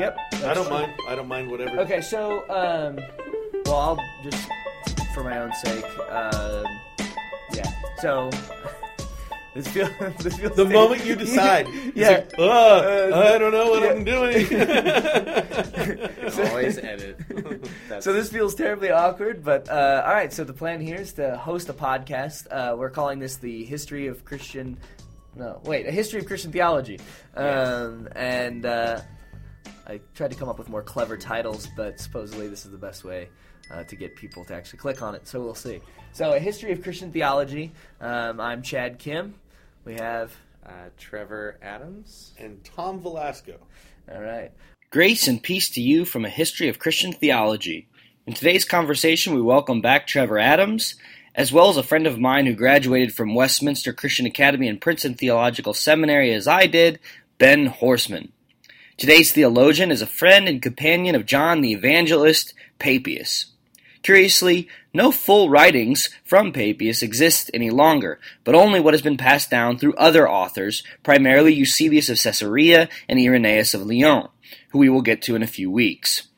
Yep. I don't mind. I don't mind whatever. Okay, so um, well, I'll just for my own sake, um, yeah. So this feels this feels The moment you decide, yeah. like, "Ah, I don't know what yeah. I'm doing. Always edit. So this feels terribly awkward, but uh, all right. So the plan here is to host a podcast. Uh, we're calling this the history of Christian. No, wait, a history of Christian theology. Um, and uh, I tried to come up with more clever titles, but supposedly this is the best way uh, to get people to actually click on it. So we'll see. So a history of Christian theology. Um, I'm Chad Kim. We have uh, Trevor Adams. and Tom Velasco. all right. Grace and peace to you from a history of Christian theology. In today's conversation, we welcome back Trevor Adams, as well as a friend of mine who graduated from Westminster Christian Academy and Princeton Theological Seminary as I did, Ben Horseman. Today's theologian is a friend and companion of John the Evangelist, Papias. Curiously, no full writings from Papias exist any longer, but only what has been passed down through other authors, primarily Eusebius of Caesarea and Irenaeus of Lyon, who we will get to in a few weeks.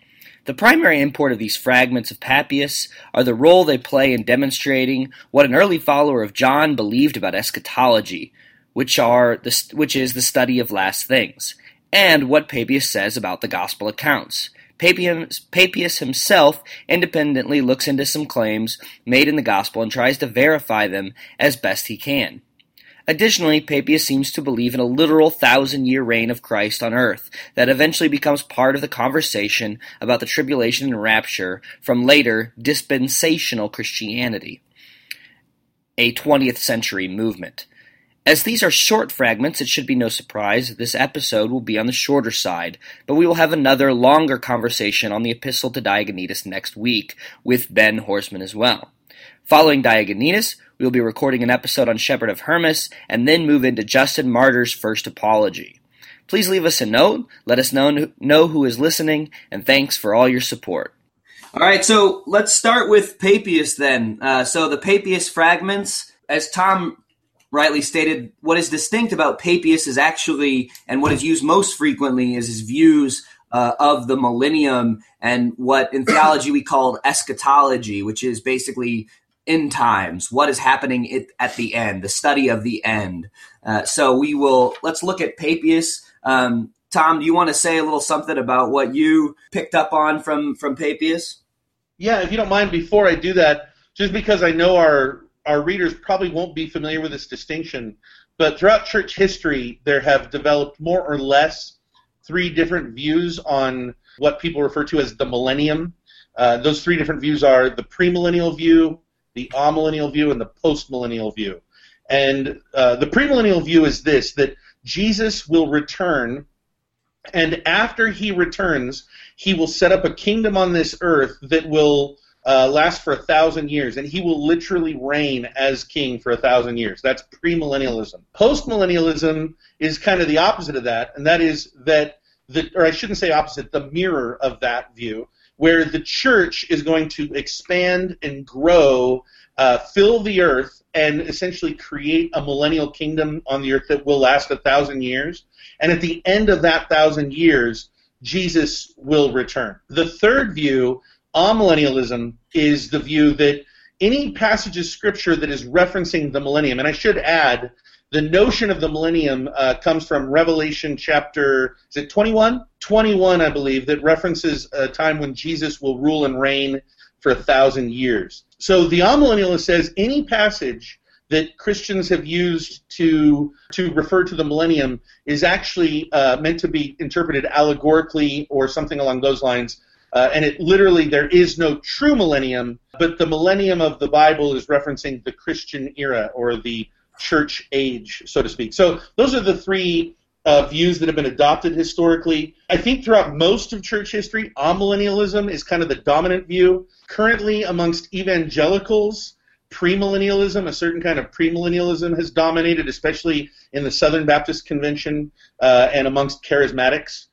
The primary import of these fragments of Papias are the role they play in demonstrating what an early follower of John believed about eschatology, which are the, which is the study of last things, and what Papias says about the gospel accounts. Papias, himself independently looks into some claims made in the gospel and tries to verify them as best he can. Additionally, Papias seems to believe in a literal thousand year reign of Christ on earth that eventually becomes part of the conversation about the tribulation and rapture from later dispensational Christianity, a 20th century movement. As these are short fragments, it should be no surprise this episode will be on the shorter side, but we will have another longer conversation on the Epistle to Diognetus next week with Ben Horseman as well. Following Diognetus, we will be recording an episode on Shepherd of Hermas and then move into Justin Martyr's first apology. Please leave us a note, let us know, know who is listening, and thanks for all your support. All right, so let's start with Papias then. Uh, so the Papias fragments, as Tom rightly stated, what is distinct about Papias is actually, and what is used most frequently, is his views uh, of the millennium and what in theology we call eschatology, which is basically end times, what is happening at the end, the study of the end. Uh, so we will let's look at Papias. Um, Tom, do you want to say a little something about what you picked up on from from Papias? Yeah, if you don't mind, before I do that, just because I know our our readers probably won't be familiar with this distinction, but throughout church history, there have developed more or less three different views on what people refer to as the millennium. Uh, those three different views are the premillennial view, the amillennial view, and the postmillennial view. And uh, the premillennial view is this: that Jesus will return, and after he returns, he will set up a kingdom on this earth that will uh, last for a thousand years, and he will literally reign as king for a thousand years. That's premillennialism. Postmillennialism is kind of the opposite of that, and that is that the, or I shouldn't say opposite, the mirror of that view, where the church is going to expand and grow, uh, fill the earth, and essentially create a millennial kingdom on the earth that will last a thousand years. And at the end of that thousand years, Jesus will return. The third view, amillennialism, is the view that any passage of scripture that is referencing the millennium, and I should add, the notion of the millennium uh, comes from Revelation chapter, is it 21? 21, I believe, that references a time when Jesus will rule and reign for a thousand years. So the amillennialist says any passage that Christians have used to to refer to the millennium is actually uh, meant to be interpreted allegorically or something along those lines. Uh, and it literally there is no true millennium, but the millennium of the Bible is referencing the Christian era or the church age, so to speak. So those are the three uh, views that have been adopted historically. I think throughout most of church history, amillennialism is kind of the dominant view. Currently, amongst evangelicals, premillennialism, a certain kind of premillennialism, has dominated, especially in the Southern Baptist Convention uh, and amongst charismatics.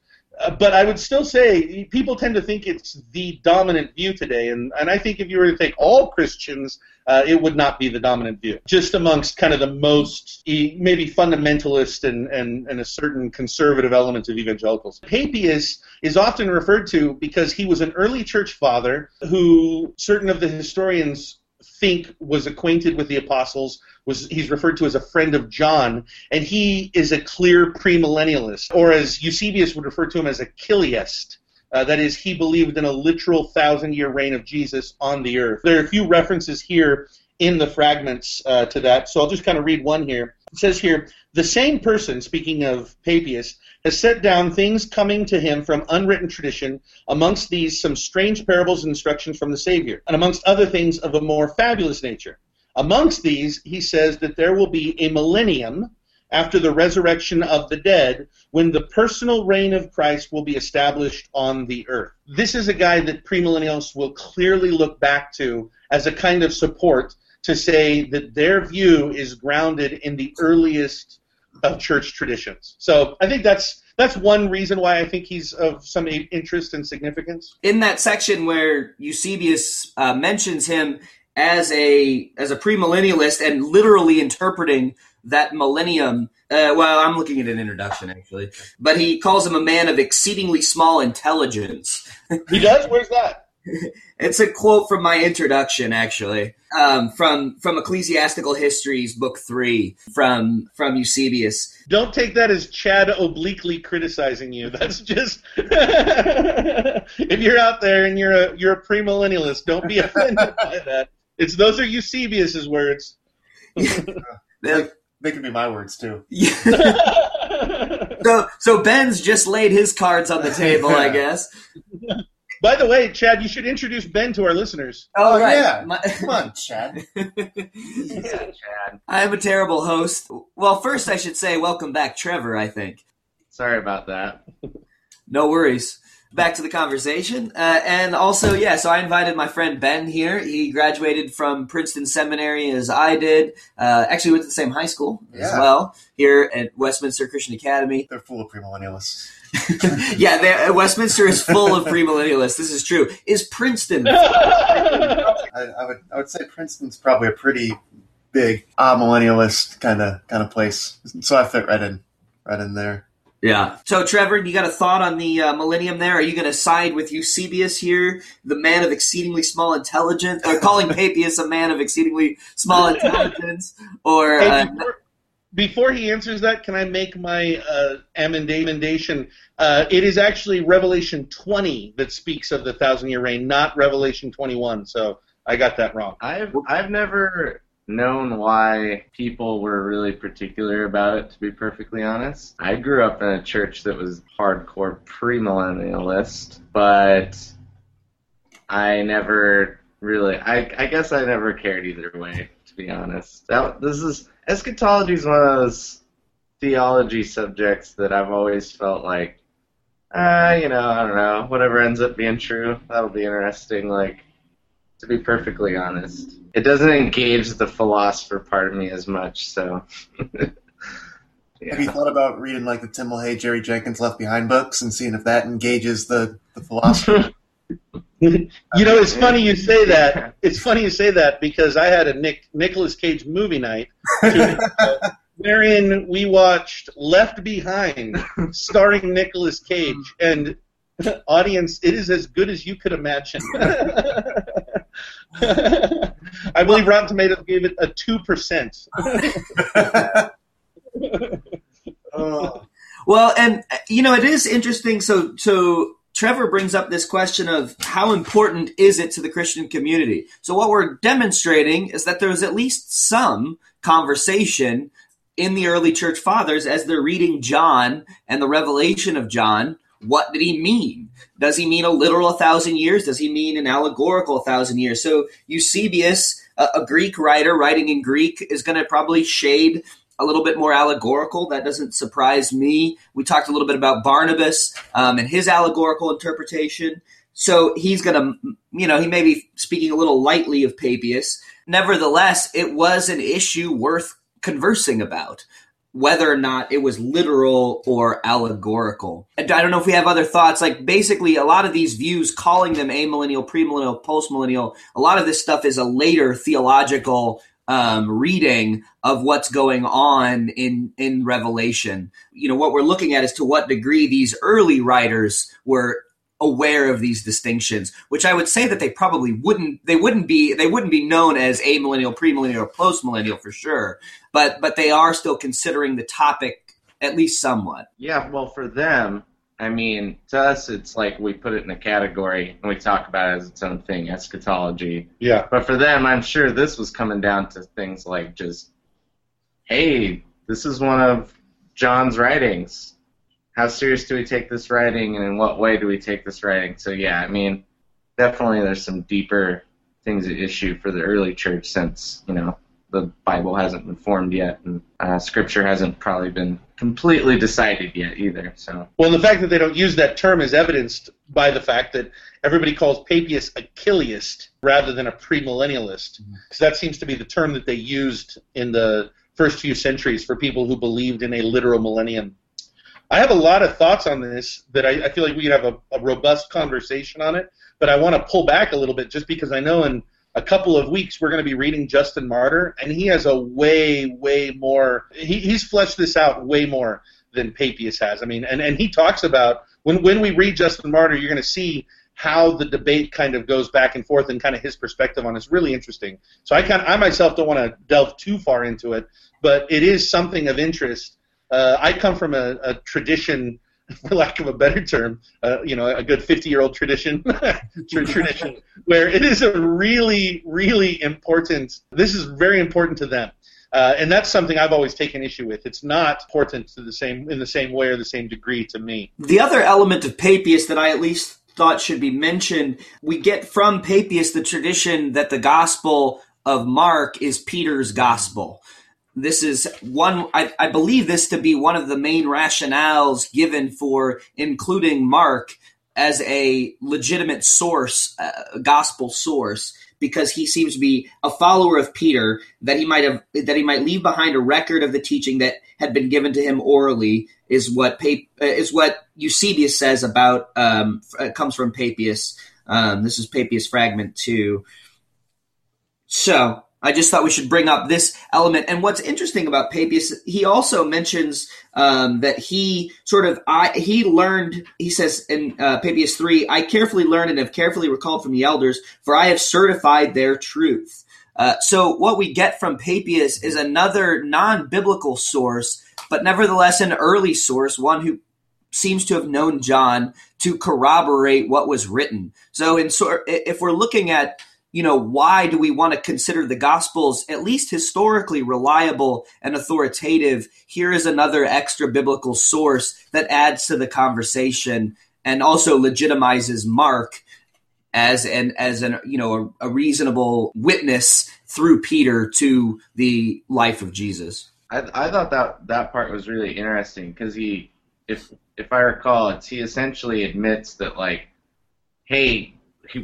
But I would still say people tend to think it's the dominant view today, and, and I think if you were to take all Christians, uh, it would not be the dominant view. Just amongst kind of the most maybe fundamentalist and, and, and a certain conservative elements of evangelicals. Papias is often referred to because he was an early church father who certain of the historians think was acquainted with the apostles was he's referred to as a friend of John, and he is a clear premillennialist, or as Eusebius would refer to him as a Chiliast. Uh, that is, he believed in a literal thousand year reign of Jesus on the earth. There are a few references here in the fragments uh, to that, so I'll just kind of read one here. It says here, the same person, speaking of Papias, has set down things coming to him from unwritten tradition, amongst these some strange parables and instructions from the Savior, and amongst other things of a more fabulous nature. Amongst these, he says that there will be a millennium after the resurrection of the dead when the personal reign of Christ will be established on the earth. This is a guy that premillennialists will clearly look back to as a kind of support to say that their view is grounded in the earliest of church traditions. So I think that's that's one reason why I think he's of some interest and significance. In that section where Eusebius uh, mentions him as a as a premillennialist and literally interpreting that millennium. Uh, well, I'm looking at an introduction actually, but he calls him a man of exceedingly small intelligence. he does. Where's that? it's a quote from my introduction, actually, um, from from Ecclesiastical Histories, Book Three, from from Eusebius. Don't take that as Chad obliquely criticizing you. That's just if you're out there and you're a you're a premillennialist, don't be offended by that. It's those are Eusebius's words. they, they can be my words too. so so Ben's just laid his cards on the table, I guess. By the way, Chad, you should introduce Ben to our listeners. Oh, oh right. yeah. My- Come on, Chad. yeah, Chad. I am a terrible host. Well, first I should say welcome back, Trevor, I think. Sorry about that. No worries back to the conversation. Uh, and also, yeah, so I invited my friend Ben here. He graduated from Princeton Seminary as I did. Uh, actually, went to the same high school yeah. as well here at Westminster Christian Academy. They're full of premillennialists. yeah, uh, Westminster is full of premillennialists. This is true. Is Princeton? I, I, would I would say Princeton's probably a pretty big ah millennialist kind of kind of place. So I fit right in right in there. Yeah. So, Trevor, you got a thought on the uh, millennium there? Are you going to side with Eusebius here, the man of exceedingly small intelligence, or calling Papias a man of exceedingly small intelligence? Or hey, uh, before, before, he answers that, can I make my uh, amendation? Uh, it is actually Revelation 20 that speaks of the thousand year reign, not Revelation 21. So I got that wrong. I've I've never known why people were really particular about it, to be perfectly honest. I grew up in a church that was hardcore premillennialist, but I never really, I, I guess I never cared either way, to be honest. That, this is, eschatology is one of those theology subjects that I've always felt like, ah, uh, you know, I don't know, whatever ends up being true, that'll be interesting. Like, to be perfectly honest. It doesn't engage the philosopher part of me as much, so. yeah. Have you thought about reading like the Tim LaHaye, Jerry Jenkins Left Behind books and seeing if that engages the, the philosopher? you know, it's funny you say that. It's funny you say that because I had a Nick Nicolas Cage movie night, wherein we watched Left Behind, starring Nicolas Cage, and audience, it is as good as you could imagine. I believe Rotten Tomatoes gave it a two percent. Oh. Well, and you know, it is interesting. So, so Trevor brings up this question of how important is it to the Christian community. So, what we're demonstrating is that there was at least some conversation in the early church fathers as they're reading John and the revelation of John what did he mean? Does he mean a literal thousand years? Does he mean an allegorical thousand years? So Eusebius, a, a Greek writer writing in Greek, is going to probably shade a little bit more allegorical. That doesn't surprise me. We talked a little bit about Barnabas um, and his allegorical interpretation. So he's going to, you know, he may be speaking a little lightly of Papias. Nevertheless, it was an issue worth conversing about whether or not it was literal or allegorical. I don't know if we have other thoughts. Like basically, a lot of these views, calling them amillennial, premillennial, postmillennial, a lot of this stuff is a later theological um, reading of what's going on in in Revelation. You know, what we're looking at is to what degree these early writers were aware of these distinctions, which I would say that they probably wouldn't they wouldn't be they wouldn't be known as amillennial, premillennial, or postmillennial for sure. But but they are still considering the topic at least somewhat. Yeah, well, for them, I mean, to us, it's like we put it in a category and we talk about it as its own thing, eschatology. Yeah. But for them, I'm sure this was coming down to things like just, hey, this is one of John's writings. How serious do we take this writing, and in what way do we take this writing? So yeah, I mean, definitely there's some deeper things at issue for the early church since you know the Bible hasn't been formed yet, and uh, Scripture hasn't probably been completely decided yet either. So Well, the fact that they don't use that term is evidenced by the fact that everybody calls Papias a Chiliast rather than a premillennialist. Because that seems to be the term that they used in the first few centuries for people who believed in a literal millennium. I have a lot of thoughts on this that I, I feel like we could have a, a robust conversation on it, but I want to pull back a little bit just because I know in a couple of weeks we're going to be reading Justin Martyr, and he has a way, way more. He, he's fleshed this out way more than Papias has. I mean, and, and he talks about when when we read Justin Martyr, you're going to see how the debate kind of goes back and forth and kind of his perspective on it is really interesting. So I kind I myself don't want to delve too far into it, but it is something of interest. Uh, I come from a, a tradition for lack of a better term, uh, you know, a good 50-year-old tradition, tradition, where it is a really, really important. This is very important to them, uh, and that's something I've always taken issue with. It's not important to the same in the same way or the same degree to me. The other element of Papias that I at least thought should be mentioned, we get from Papias the tradition that the Gospel of Mark is Peter's Gospel this is one I, I, believe this to be one of the main rationales given for including mark as a legitimate source uh, gospel source because he seems to be a follower of peter that he might have that he might leave behind a record of the teaching that had been given to him orally is what uh, is what eusebius says about um, comes from papias. Um, this is papias fragment 2 so I just thought we should bring up this element. And what's interesting about Papias, he also mentions um, that he sort of I he learned. He says in uh, Papias three, I carefully learned and have carefully recalled from the elders, for I have certified their truth. Uh, so what we get from Papias is another non-biblical source, but nevertheless an early source, one who seems to have known John to corroborate what was written. So in sort, if we're looking at you know, why do we want to consider the Gospels at least historically reliable and authoritative? Here is another extra biblical source that adds to the conversation and also legitimizes Mark as an as an you know a, a reasonable witness through Peter to the life of Jesus. I, I thought that that part was really interesting because he, if if I recall, it's he essentially admits that like, hey,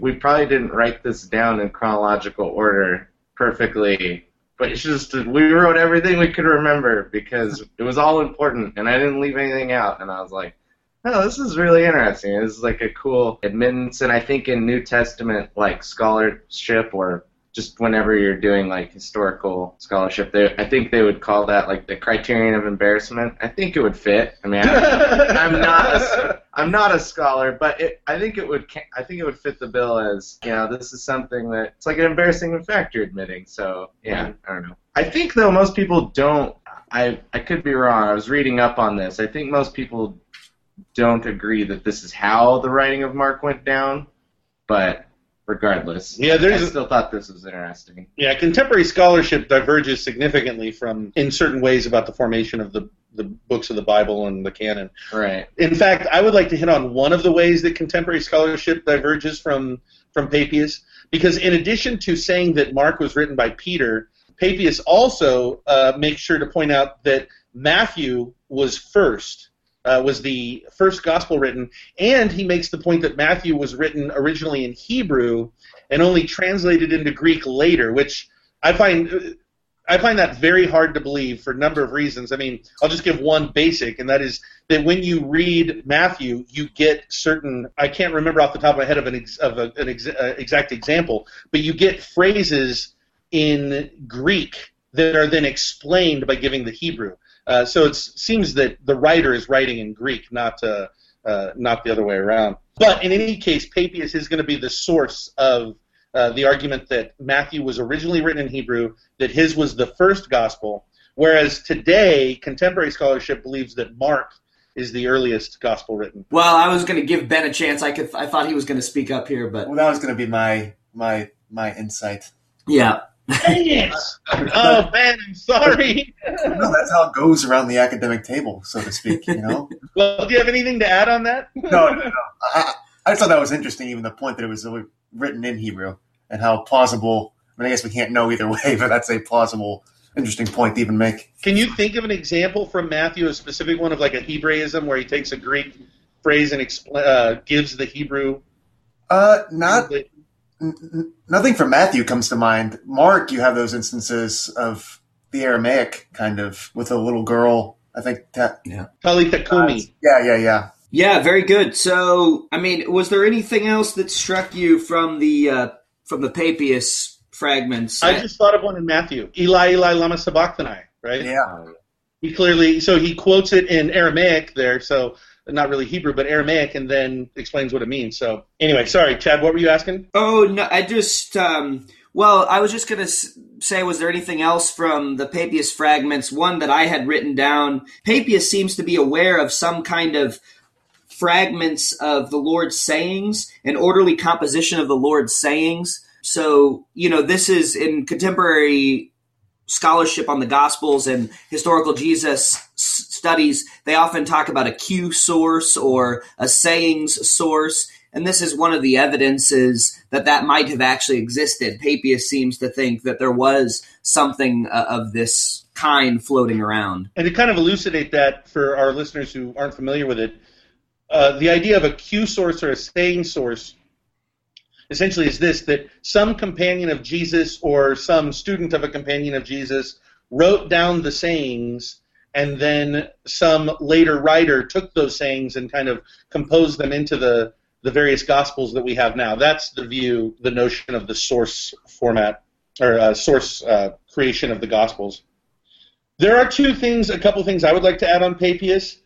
we probably didn't write this down in chronological order perfectly, but it's just we wrote everything we could remember because it was all important, and I didn't leave anything out. And I was like, oh, this is really interesting. This is like a cool admittance, and I think in New Testament like scholarship or just whenever you're doing like historical scholarship, they, I think they would call that like the criterion of embarrassment. I think it would fit. I mean, I'm, I'm not a, I'm not a scholar, but it, I think it would I think it would fit the bill as you know this is something that it's like an embarrassing fact you're admitting. So yeah, I don't know. I think though most people don't. I I could be wrong. I was reading up on this. I think most people don't agree that this is how the writing of Mark went down, but regardless. Yeah, there's I still thought this was interesting. Yeah, contemporary scholarship diverges significantly from in certain ways about the formation of the the books of the Bible and the canon. Right. In fact, I would like to hit on one of the ways that contemporary scholarship diverges from from Papias, because in addition to saying that Mark was written by Peter, Papias also uh, makes sure to point out that Matthew was first uh, was the first gospel written, and he makes the point that Matthew was written originally in Hebrew and only translated into Greek later, which I find I find that very hard to believe for a number of reasons. I mean, I'll just give one basic, and that is that when you read Matthew, you get certain. I can't remember off the top of my head of an ex, of a, an ex, uh, exact example, but you get phrases in Greek that are then explained by giving the Hebrew. Uh, so it seems that the writer is writing in Greek, not uh, uh, not the other way around. But in any case, Papias is going to be the source of uh, the argument that Matthew was originally written in Hebrew, that his was the first gospel, whereas today contemporary scholarship believes that Mark is the earliest gospel written. Well, I was going to give Ben a chance. I could, I thought he was going to speak up here, but well, that was going to be my my my insight. Yeah. Dang it! oh man, I'm sorry. no, that's how it goes around the academic table, so to speak. You know. well, do you have anything to add on that? no, no, no. I, I thought that was interesting, even the point that it was written in Hebrew and how plausible. I mean, I guess we can't know either way, but that's a plausible, interesting point to even make. Can you think of an example from Matthew, a specific one of like a Hebraism where he takes a Greek phrase and expl- uh, gives the Hebrew? Uh, not. N- nothing from Matthew comes to mind. Mark, you have those instances of the Aramaic kind of with a little girl. I think. that yeah. Talitha Kumi. Uh, yeah, yeah, yeah. Yeah, very good. So, I mean, was there anything else that struck you from the uh, from the Papias fragments. I just thought of one in Matthew. Eli, Eli, lama sabachthani, right? Yeah. He clearly, so he quotes it in Aramaic there, so not really Hebrew, but Aramaic, and then explains what it means. So anyway, sorry, Chad, what were you asking? Oh, no, I just, um, well, I was just to say, was there anything else from the Papias fragments? One that I had written down. Papias seems to be aware of some kind of fragments of the Lord's sayings, an orderly composition of the Lord's sayings. So, you know, this is in contemporary scholarship on the Gospels and historical Jesus studies, they often talk about a Q source or a sayings source. And this is one of the evidences that that might have actually existed. Papias seems to think that there was something uh, of this kind floating around. And to kind of elucidate that for our listeners who aren't familiar with it, uh, the idea of a Q source or a saying source essentially is this that some companion of Jesus or some student of a companion of Jesus wrote down the sayings and then some later writer took those sayings and kind of composed them into the the various gospels that we have now. That's the view, the notion of the source format or uh, source uh, creation of the gospels. There are two things, a couple things I would like to add on Papias.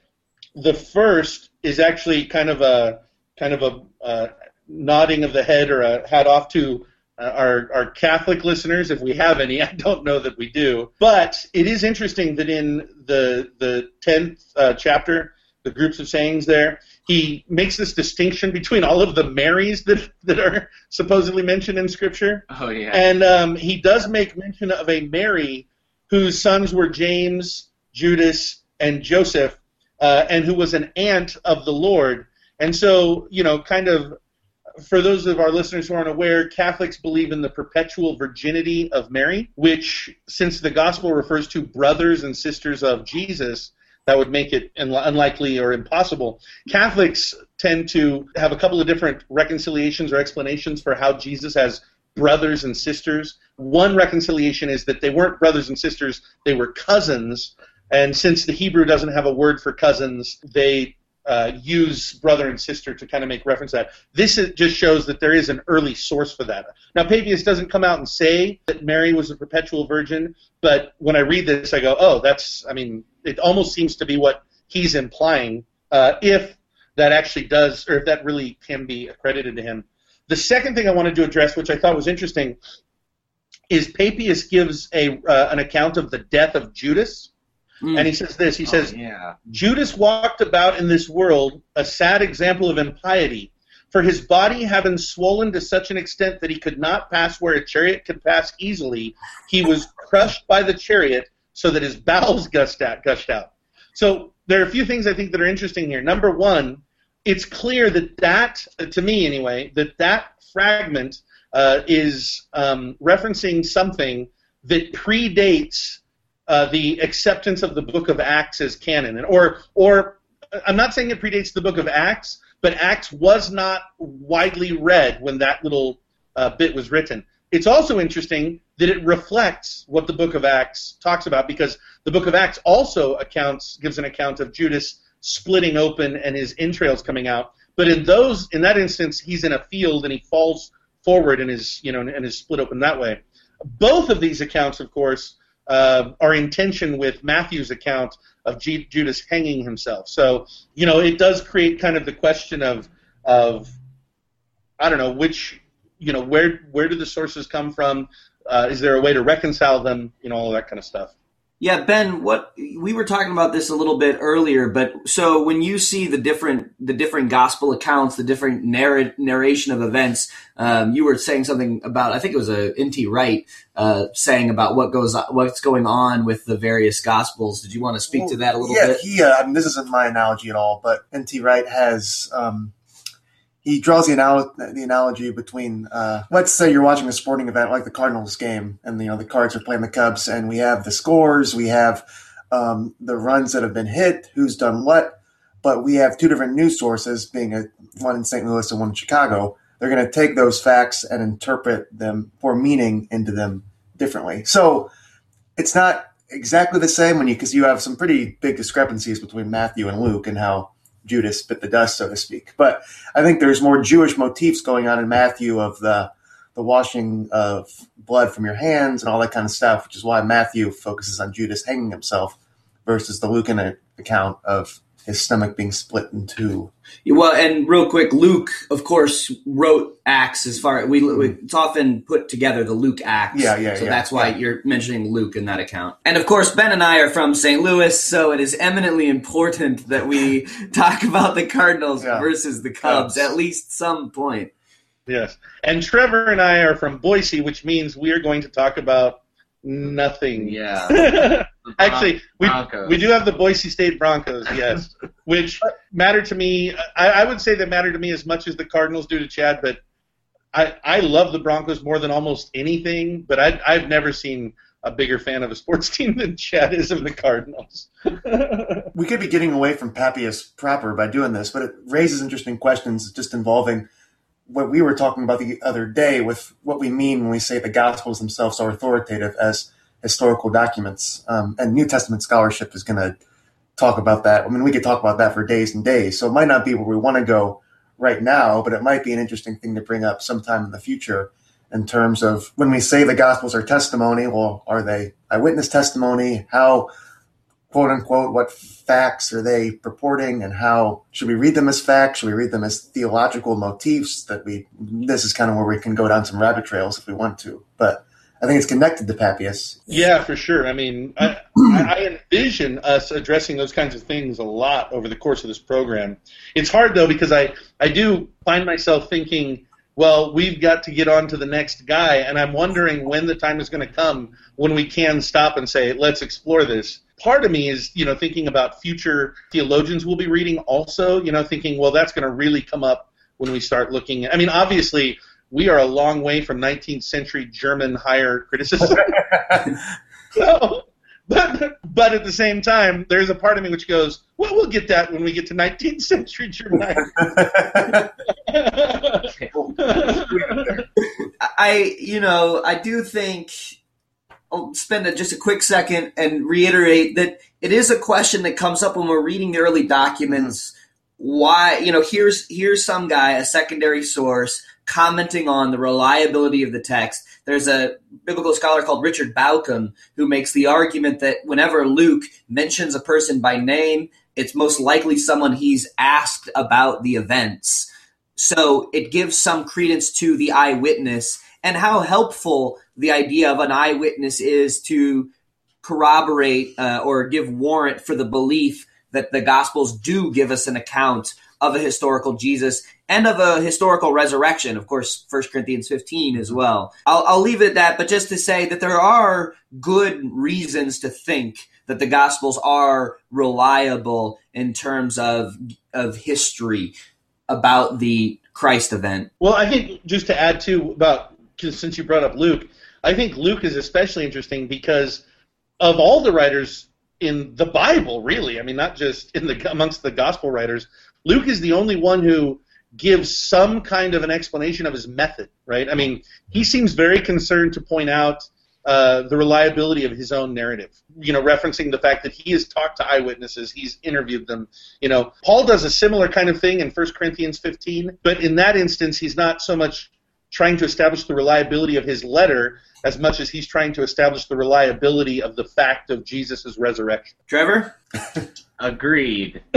The first is actually kind of a kind of a uh, nodding of the head or a hat off to uh, our, our Catholic listeners, if we have any. I don't know that we do, but it is interesting that in the the tenth uh, chapter, the groups of sayings there, he makes this distinction between all of the Marys that that are supposedly mentioned in Scripture. Oh yeah, and um, he does make mention of a Mary whose sons were James, Judas, and Joseph, uh, and who was an aunt of the Lord. And so, you know, kind of for those of our listeners who aren't aware, Catholics believe in the perpetual virginity of Mary, which, since the gospel refers to brothers and sisters of Jesus, that would make it unlikely or impossible. Catholics tend to have a couple of different reconciliations or explanations for how Jesus has brothers and sisters. One reconciliation is that they weren't brothers and sisters, they were cousins. And since the Hebrew doesn't have a word for cousins, they uh, use brother and sister to kind of make reference to that. This is, just shows that there is an early source for that. Now, Papias doesn't come out and say that Mary was a perpetual virgin, but when I read this, I go, oh, that's, I mean, it almost seems to be what he's implying, uh, if that actually does, or if that really can be accredited to him. The second thing I wanted to address, which I thought was interesting, is Papias gives a uh, an account of the death of Judas Mm. And he says this he oh, says, yeah. Judas walked about in this world a sad example of impiety, for his body having swollen to such an extent that he could not pass where a chariot could pass easily, he was crushed by the chariot so that his bowels gushed out. Gushed out. So there are a few things I think that are interesting here. Number one, it's clear that that, to me anyway, that that fragment uh, is um, referencing something that predates uh, the acceptance of the Book of Acts as canon, and or or I'm not saying it predates the Book of Acts, but Acts was not widely read when that little uh, bit was written. it's also interesting that it reflects what the book of Acts talks about because the book of Acts also accounts gives an account of Judas splitting open and his entrails coming out. But in those in that instance, he's in a field and he falls forward and is you know and is split open that way. Both of these accounts, of course, uh, are in tension with Matthew's account of G- Judas hanging himself. So you know it does create kind of the question of of I don't know which you know where where do the sources come from? Uh, is there a way to reconcile them? You know all that kind of stuff. Yeah, Ben, what we were talking about this a little bit earlier, but so when you see the different the different gospel accounts, the different narr- narration of events, um, you were saying something about I think it was a N.T. Wright uh, saying about what goes what's going on with the various gospels. Did you want to speak well, to that a little yeah, bit? Yeah, he. Uh, I mean, this isn't my analogy at all, but N.T. Wright has. Um, he draws the, anal- the analogy between uh, let's say you're watching a sporting event like the Cardinals game, and you know the Cards are playing the Cubs, and we have the scores, we have um, the runs that have been hit, who's done what, but we have two different news sources, being a, one in St. Louis and one in Chicago. They're going to take those facts and interpret them pour meaning into them differently. So it's not exactly the same when you because you have some pretty big discrepancies between Matthew and Luke and how Judas bit the dust, so to speak. But I think there's more Jewish motifs going on in Matthew of the the washing of blood from your hands and all that kind of stuff, which is why Matthew focuses on Judas hanging himself versus the Lucan account of his stomach being split in two. Well, and real quick, Luke, of course, wrote Acts as far we, we mm-hmm. it's often put together the Luke Acts. Yeah, yeah. So yeah, that's why yeah. you're mentioning Luke in that account. And of course, Ben and I are from St. Louis, so it is eminently important that we talk about the Cardinals Yeah. versus the Cubs Cubs. at least some point. Yes. And Trevor and I are from Boise, which means we are going to talk about nothing. Yeah. Bron- Actually, we, Broncos. we do have the Boise State Broncos, yes, which matter to me. I, I would say they matter to me as much as the Cardinals do to Chad, but I, I love the Broncos more than almost anything, but I, I've never seen a bigger fan of a sports team than Chad is of the Cardinals. we could be getting away from Papias proper by doing this, but it raises interesting questions just involving what we were talking about the other day with what we mean when we say the Gospels themselves are authoritative as historical documents. Um, and New Testament scholarship is going to talk about that. I mean, we could talk about that for days and days. So it might not be where we want to go right now, but it might be an interesting thing to bring up sometime in the future in terms of when we say the Gospels are testimony, well, are they eyewitness testimony? How quote unquote, what facts are they purporting and how should we read them as facts? Should we read them as theological motifs that we, this is kind of where we can go down some rabbit trails if we want to. But I think it's connected to Papias. Yeah, for sure. I mean, I, I envision us addressing those kinds of things a lot over the course of this program. It's hard though because I I do find myself thinking, well, we've got to get on to the next guy, and I'm wondering when the time is going to come when we can stop and say, let's explore this. Part of me is, you know, thinking about future theologians we'll be reading also, you know, thinking, well, that's going to really come up when we start looking. I mean, obviously, we are a long way from 19th century German higher criticism. so, but, but at the same time, there's a part of me which goes, well, we'll get that when we get to 19th century German. I, you know, I do think I'll spend a, just a quick second and reiterate that it is a question that comes up when we're reading the early documents. Why, you know, here's here's some guy, a secondary source, commenting on the reliability of the text. There's a biblical scholar called Richard Bauckham who makes the argument that whenever Luke mentions a person by name, it's most likely someone he's asked about the events. So it gives some credence to the eyewitness and how helpful the idea of an eyewitness is to corroborate uh, or give warrant for the belief that the Gospels do give us an account of a historical Jesus and of a historical resurrection. Of course, 1 Corinthians 15 as well. I'll, I'll leave it at that, but just to say that there are good reasons to think that the Gospels are reliable in terms of of history about the Christ event. Well, I think just to add to about since you brought up Luke, I think Luke is especially interesting because of all the writers in the Bible, really. I mean, not just in the amongst the gospel writers. Luke is the only one who gives some kind of an explanation of his method, right? I mean, he seems very concerned to point out uh, the reliability of his own narrative. You know, referencing the fact that he has talked to eyewitnesses, he's interviewed them. You know, Paul does a similar kind of thing in 1 Corinthians 15, but in that instance, he's not so much trying to establish the reliability of his letter as much as he's trying to establish the reliability of the fact of Jesus' resurrection. Trevor? Agreed.